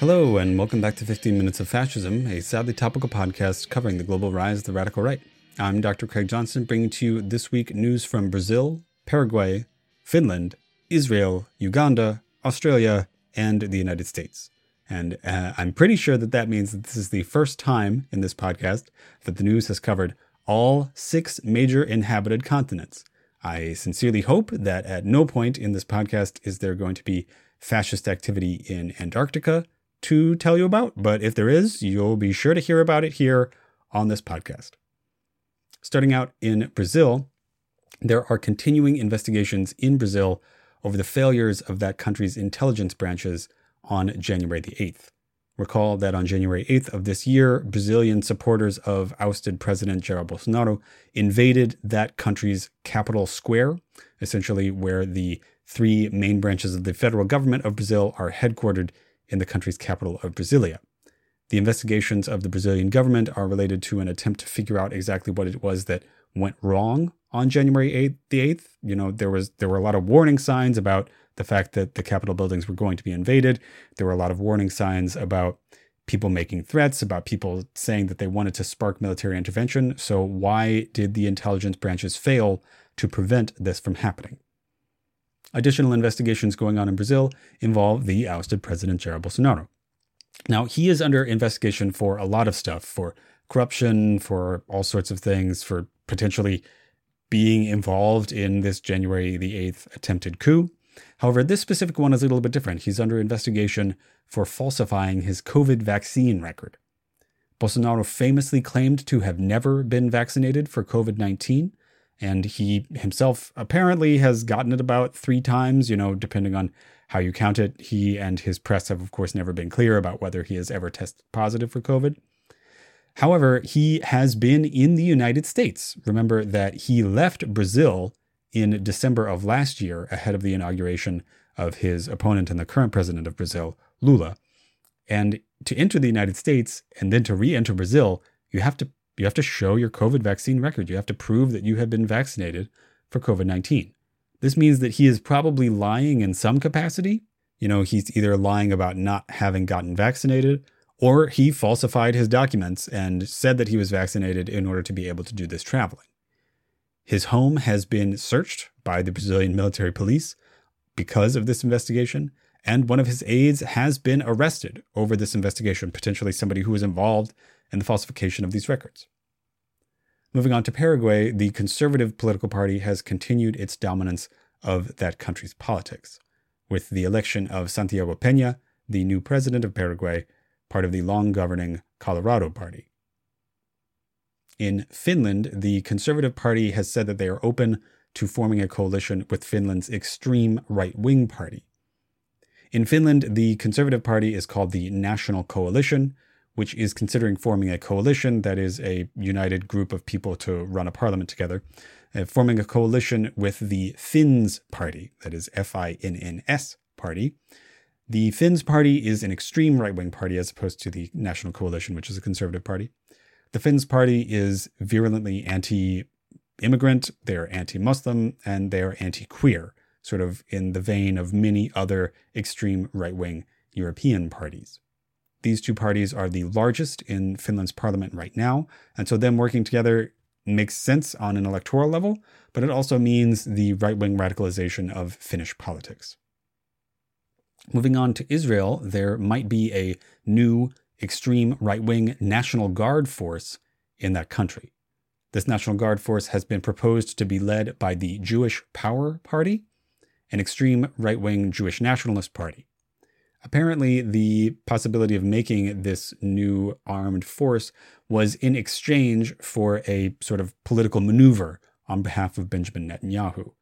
Hello, and welcome back to 15 Minutes of Fascism, a sadly topical podcast covering the global rise of the radical right. I'm Dr. Craig Johnson, bringing to you this week news from Brazil, Paraguay, Finland, Israel, Uganda, Australia, and the United States. And uh, I'm pretty sure that that means that this is the first time in this podcast that the news has covered all six major inhabited continents. I sincerely hope that at no point in this podcast is there going to be fascist activity in Antarctica, to tell you about, but if there is, you'll be sure to hear about it here on this podcast. Starting out in Brazil, there are continuing investigations in Brazil over the failures of that country's intelligence branches on January the 8th. Recall that on January 8th of this year, Brazilian supporters of ousted President Jair Bolsonaro invaded that country's capital square, essentially where the three main branches of the federal government of Brazil are headquartered in the country's capital of Brasilia. The investigations of the Brazilian government are related to an attempt to figure out exactly what it was that went wrong on January 8th, the 8th. You know, there was there were a lot of warning signs about the fact that the Capitol buildings were going to be invaded. There were a lot of warning signs about people making threats, about people saying that they wanted to spark military intervention. So why did the intelligence branches fail to prevent this from happening? Additional investigations going on in Brazil involve the ousted President Jair Bolsonaro. Now, he is under investigation for a lot of stuff for corruption, for all sorts of things, for potentially being involved in this January the 8th attempted coup. However, this specific one is a little bit different. He's under investigation for falsifying his COVID vaccine record. Bolsonaro famously claimed to have never been vaccinated for COVID 19, and he himself apparently has gotten it about three times, you know, depending on how you count it. He and his press have, of course, never been clear about whether he has ever tested positive for COVID. However, he has been in the United States. Remember that he left Brazil in December of last year ahead of the inauguration of his opponent and the current president of Brazil, Lula. And to enter the United States and then to re enter Brazil, you have to you have to show your COVID vaccine record. You have to prove that you have been vaccinated for COVID 19. This means that he is probably lying in some capacity. You know, he's either lying about not having gotten vaccinated or he falsified his documents and said that he was vaccinated in order to be able to do this traveling. His home has been searched by the Brazilian military police because of this investigation, and one of his aides has been arrested over this investigation, potentially somebody who was involved in the falsification of these records. Moving on to Paraguay, the conservative political party has continued its dominance of that country's politics, with the election of Santiago Peña, the new president of Paraguay, part of the long governing Colorado Party. In Finland, the Conservative Party has said that they are open to forming a coalition with Finland's extreme right wing party. In Finland, the Conservative Party is called the National Coalition, which is considering forming a coalition that is a united group of people to run a parliament together, uh, forming a coalition with the Finns Party, that is F I N N S Party. The Finns Party is an extreme right wing party as opposed to the National Coalition, which is a conservative party. The Finns Party is virulently anti immigrant, they're anti Muslim, and they're anti queer, sort of in the vein of many other extreme right wing European parties. These two parties are the largest in Finland's parliament right now, and so them working together makes sense on an electoral level, but it also means the right wing radicalization of Finnish politics. Moving on to Israel, there might be a new extreme right wing National Guard force in that country. This National Guard force has been proposed to be led by the Jewish Power Party, an extreme right wing Jewish nationalist party. Apparently, the possibility of making this new armed force was in exchange for a sort of political maneuver on behalf of Benjamin Netanyahu.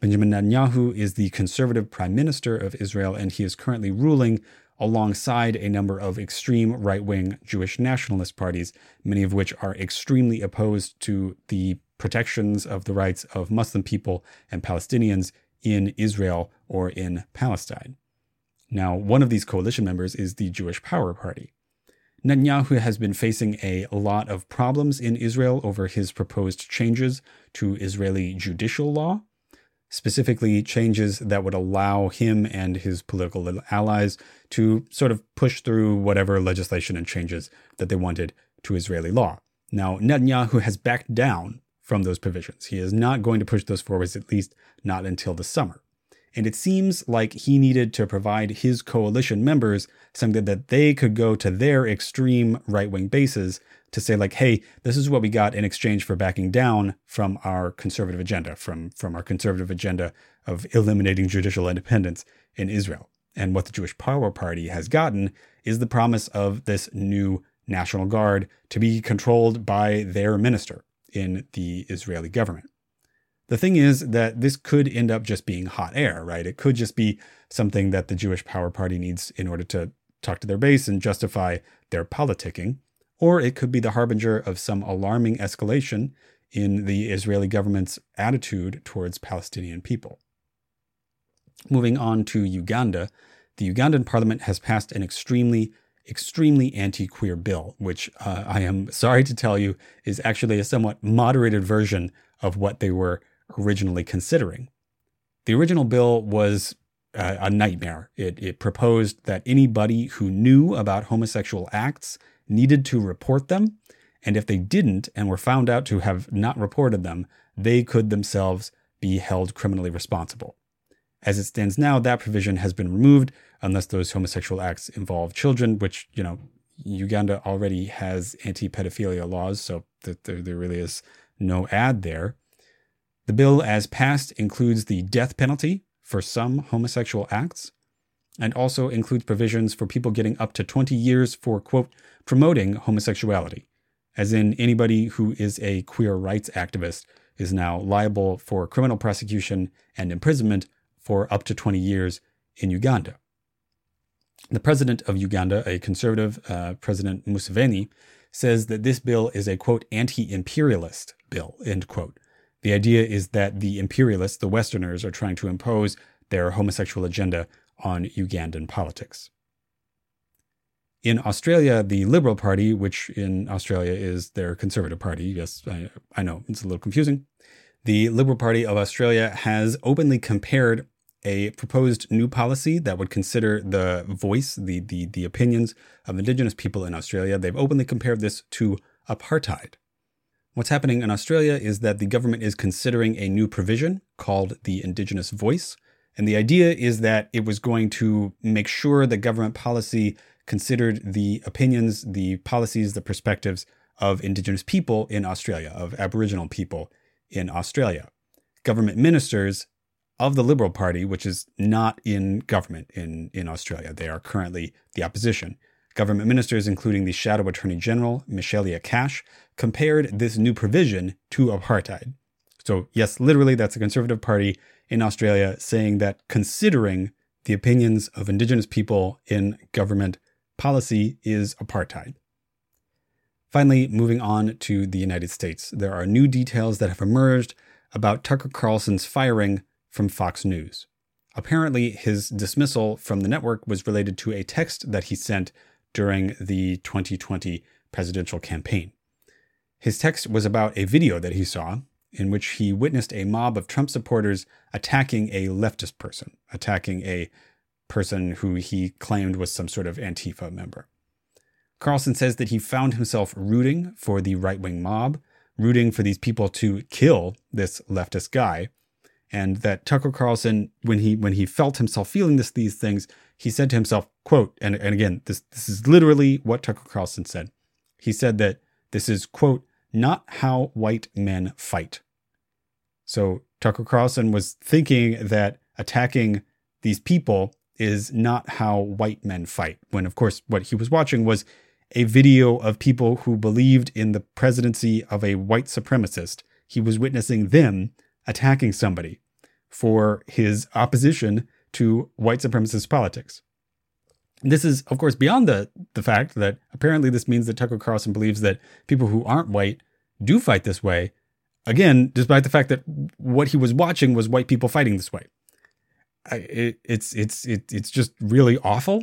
Benjamin Netanyahu is the conservative prime minister of Israel, and he is currently ruling alongside a number of extreme right wing Jewish nationalist parties, many of which are extremely opposed to the protections of the rights of Muslim people and Palestinians in Israel or in Palestine. Now, one of these coalition members is the Jewish Power Party. Netanyahu has been facing a lot of problems in Israel over his proposed changes to Israeli judicial law. specifically changes that would allow him and his political allies to sort of push through whatever legislation and changes that they wanted to Israeli law. Now, Netanyahu has backed down from those provisions. He is not going to push those forwards, at least not until the summer. And it seems like he needed to provide his coalition members something that they could go to their extreme right wing bases to say, like, hey, this is what we got in exchange for backing down from our conservative agenda, from, from our conservative agenda of eliminating judicial independence in Israel. And what the Jewish Power Party has gotten is the promise of this new National Guard to be controlled by their minister in the Israeli government. The thing is that this could end up just being hot air, right? It could just be something that the Jewish Power Party needs in order to talk to their base and justify their politicking. Or it could be the harbinger of some alarming escalation in the Israeli government's attitude towards Palestinian people. Moving on to Uganda, the Ugandan parliament has passed an extremely, extremely anti queer bill, which uh, I am sorry to tell you is actually a somewhat moderated version of what they were originally considering. The original bill was uh, a nightmare. It, it proposed that anybody who knew about homosexual acts needed to report them, and if they didn't and were found out to have not reported them, they could themselves be held criminally responsible. As it stands now, that provision has been removed unless those homosexual acts involve children, which, you know, Uganda already has anti pedophilia laws, so there, there really is no ad there. The bill, as passed, includes the death penalty for some homosexual acts and also includes provisions for people getting up to 20 years for, quote, promoting homosexuality, as in anybody who is a queer rights activist is now liable for criminal prosecution and imprisonment for up to 20 years in Uganda. The president of Uganda, a conservative, uh, President Museveni, says that this bill is a, quote, anti imperialist bill, end quote, the idea is that the imperialists, the Westerners, are trying to impose their homosexual agenda on Ugandan politics. In Australia, the Liberal Party, which in Australia is their Conservative Party, yes, I, I know it's a little confusing. The Liberal Party of Australia has openly compared a proposed new policy that would consider the voice, the, the, the opinions of Indigenous people in Australia. They've openly compared this to apartheid. What's happening in Australia is that the government is considering a new provision called the Indigenous Voice. And the idea is that it was going to make sure that government policy considered the opinions, the policies, the perspectives of Indigenous people in Australia, of Aboriginal people in Australia. Government ministers of the Liberal Party, which is not in government in, in Australia, they are currently the opposition. Government ministers, including the Shadow Attorney General, Michaelia Cash, compared this new provision to apartheid. So, yes, literally, that's a Conservative Party in Australia saying that considering the opinions of Indigenous people in government policy is apartheid. Finally, moving on to the United States, there are new details that have emerged about Tucker Carlson's firing from Fox News. Apparently, his dismissal from the network was related to a text that he sent during the 2020 presidential campaign. His text was about a video that he saw in which he witnessed a mob of Trump supporters attacking a leftist person, attacking a person who he claimed was some sort of Antifa member. Carlson says that he found himself rooting for the right wing mob, rooting for these people to kill this leftist guy, and that Tucker Carlson, when he when he felt himself feeling this these things, he said to himself, quote, and, and again, this this is literally what Tucker Carlson said. He said that this is, quote, not how white men fight. So Tucker Carlson was thinking that attacking these people is not how white men fight, when of course what he was watching was a video of people who believed in the presidency of a white supremacist. He was witnessing them attacking somebody for his opposition to white supremacist politics. This is, of course, beyond the, the fact that apparently this means that Tucker Carlson believes that people who aren't white do fight this way. Again, despite the fact that what he was watching was white people fighting this way. It, it's it's it, it's just really awful.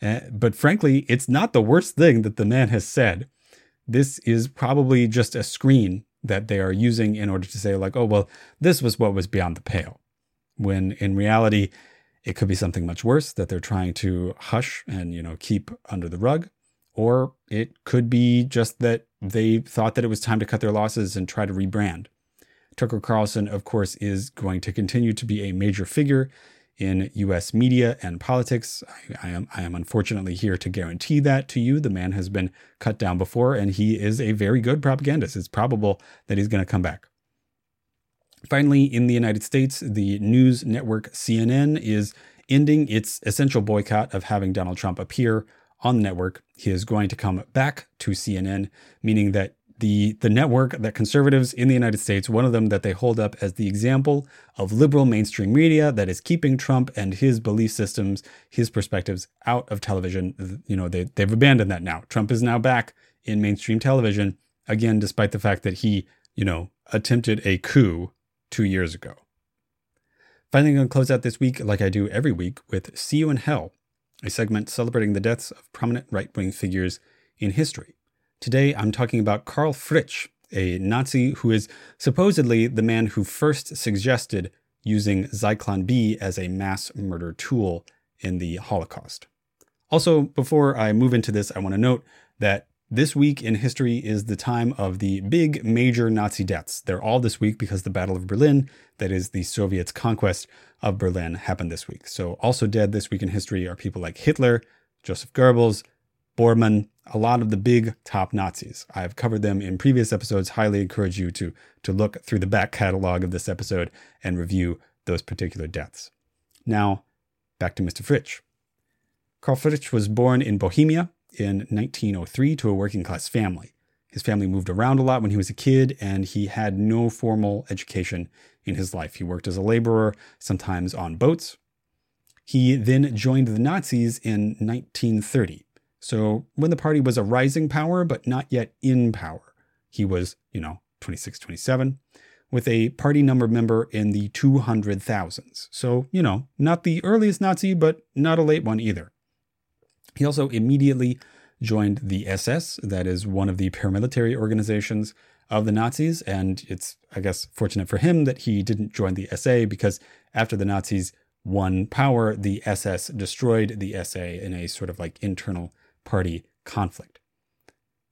Uh, but frankly, it's not the worst thing that the man has said. This is probably just a screen that they are using in order to say, like, oh, well, this was what was beyond the pale. when in reality, it could be something much worse that they're trying to hush and, you know, keep under the rug. Or it could be just that they thought that it was time to cut their losses and try to rebrand. Tucker Carlson, of course, is going to continue to be a major figure in US media and politics. I, I, am, I am unfortunately here to guarantee that to you. The man has been cut down before, and he is a very good propagandist. It's probable that he's going to come back. Finally, in the United States, the news network CNN is ending its essential boycott of having Donald Trump appear on the network. He is going to come back to CNN, meaning that the the network that conservatives in the United States, one of them that they hold up as the example of liberal mainstream media that is keeping Trump and his belief systems, his perspectives out of television. You know, they they've abandoned that now. Trump is now back in mainstream television again, despite the fact that he, you know, attempted a coup two years ago. Finally, I'm going to close out this week, like I do every week, with See You in Hell, a segment celebrating the deaths of prominent right wing figures in history. Today, I'm talking about Karl Fritsch, a Nazi who is supposedly the man who first suggested using Zyklon B as a mass murder tool in the Holocaust. Also, before I move into this, I want to note that this week in history is the time of the big major Nazi deaths. They're all this week because the Battle of Berlin, that is the Soviets' conquest of Berlin, happened this week. So, also dead this week in history are people like Hitler, Joseph Goebbels, Bormann, a lot of the big top Nazis. I've covered them in previous episodes. Highly encourage you to, to look through the back catalog of this episode and review those particular deaths. Now, back to Mr. Fritsch. Karl Fritsch was born in Bohemia in 1903 to a working class family. His family moved around a lot when he was a kid, and he had no formal education in his life. He worked as a laborer, sometimes on boats. He then joined the Nazis in 1930. So when the party was a rising power, but not yet in power, he was, you know, 26, 27, with a party number member in the 200,000s. So, you know, not the earliest Nazi, but not a late one either. He also immediately joined the SS, that is one of the paramilitary organizations of the Nazis. And it's, I guess, fortunate for him that he didn't join the SA because after the Nazis won power, the SS destroyed the SA in a sort of like internal party conflict.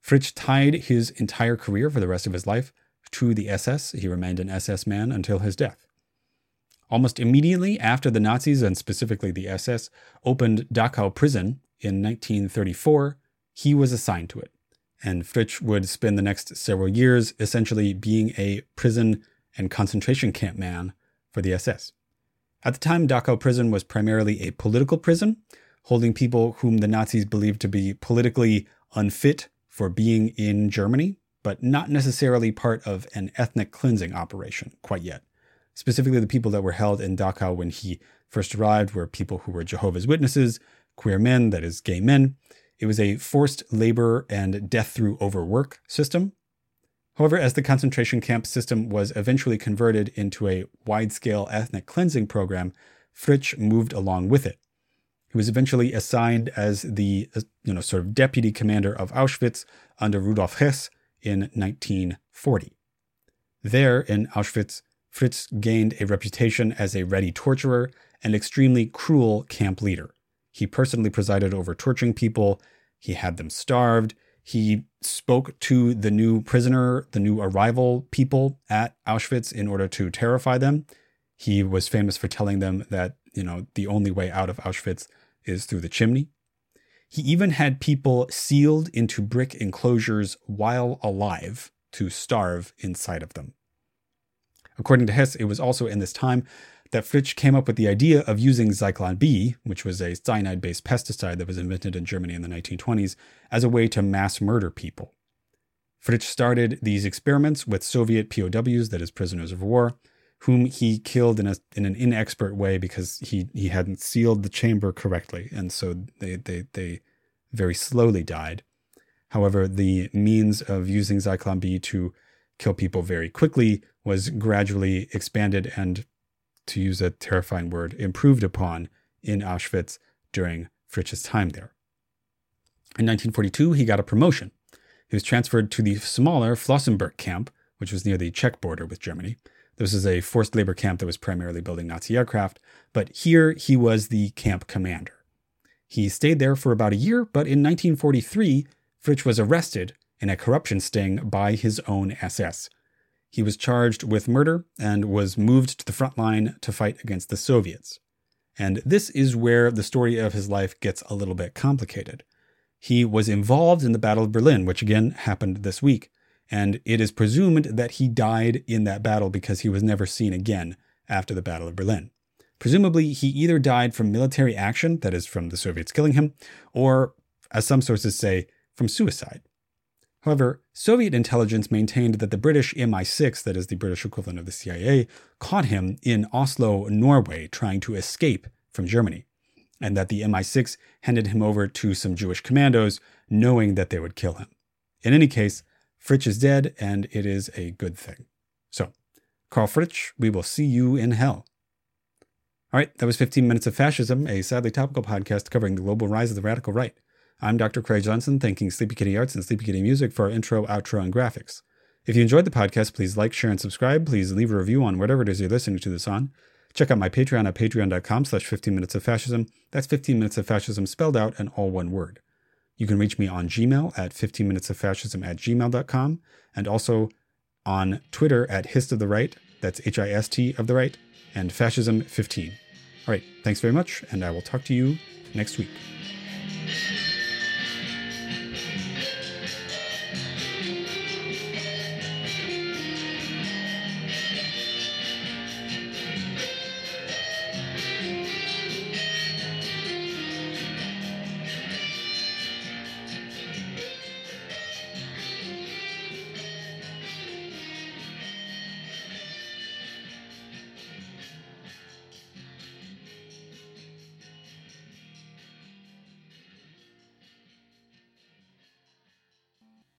Fritsch tied his entire career for the rest of his life to the SS. He remained an SS man until his death. Almost immediately after the Nazis, and specifically the SS, opened Dachau prison in 1934, he was assigned to it. And Fritsch would spend the next several years essentially being a prison and concentration camp man for the SS. At the time, Dachau prison was primarily a political prison, holding people whom the Nazis believed to be politically unfit for being in Germany, but not necessarily part of an ethnic cleansing operation quite yet. Specifically, the people that were held in Dachau when he first arrived were people who were Jehovah's Witnesses, queer men, that is, gay men. It was a forced labor and death through overwork system. However, as the concentration camp system was eventually converted into a wide scale ethnic cleansing program, Fritsch moved along with it. He was eventually assigned as the uh, you know, sort of deputy commander of Auschwitz under Rudolf Hess in 1940. There in Auschwitz, Fritsch gained a reputation as a ready torturer and extremely cruel camp leader. He personally presided over torturing people. He had them starved. He spoke to the new prisoner, the new arrival people at Auschwitz in order to terrify them. He was famous for telling them that, you know, the only way out of Auschwitz is through the chimney. He even had people sealed into brick enclosures while alive to starve inside of them. According to Hess, it was also in this time that Fritsch came up with the idea of using Zyklon B, which was a cyanide based pesticide that was invented in Germany in the 1920s, as a way to mass murder people. Fritsch started these experiments with Soviet POWs, that is, prisoners of war, whom he killed in, a, in an inexpert way because he, he hadn't sealed the chamber correctly, and so they, they, they very slowly died. However, the means of using Zyklon B to kill people very quickly was gradually expanded and to use a terrifying word, improved upon in Auschwitz during Fritsch's time there. In 1942, he got a promotion. He was transferred to the smaller Flossenburg camp, which was near the Czech border with Germany, This is a forced labor camp that was primarily building Nazi aircraft, but here he was the camp commander. He stayed there for about a year, but in 1943, Fritsch was arrested in a corruption sting by his own SS. He was charged with murder and was moved to the front line to fight against the Soviets. And this is where the story of his life gets a little bit complicated. He was involved in the Battle of Berlin, which again happened this week, and it is presumed that he died in that battle because he was never seen again after the Battle of Berlin. Presumably, he either died from military action, that is, from the Soviets killing him, or, as some sources say, from suicide. However, Soviet intelligence maintained that the British MI6, that is the British equivalent of the CIA, caught him in Oslo, Norway, trying to escape from Germany, and that the MI6 handed him over to some Jewish commandos, knowing that they would kill him. In any case, Fritsch is dead, and it is a good thing. So, Karl Fritsch, we will see you in hell. All right, that was 15 Minutes of Fascism, a sadly topical podcast covering the global rise of the radical right. I'm Dr. Craig Johnson, thanking Sleepy Kitty Arts and Sleepy Kitty Music for our intro, outro, and graphics. If you enjoyed the podcast, please like, share, and subscribe. Please leave a review on whatever it is you're listening to this on. Check out my Patreon at patreon.com slash 15 minutes of fascism. That's 15 minutes of fascism spelled out and all one word. You can reach me on Gmail at 15 minutes of fascism at gmail.com and also on Twitter at hist of the right. That's H I S T of the right and fascism 15. All right. Thanks very much. And I will talk to you next week.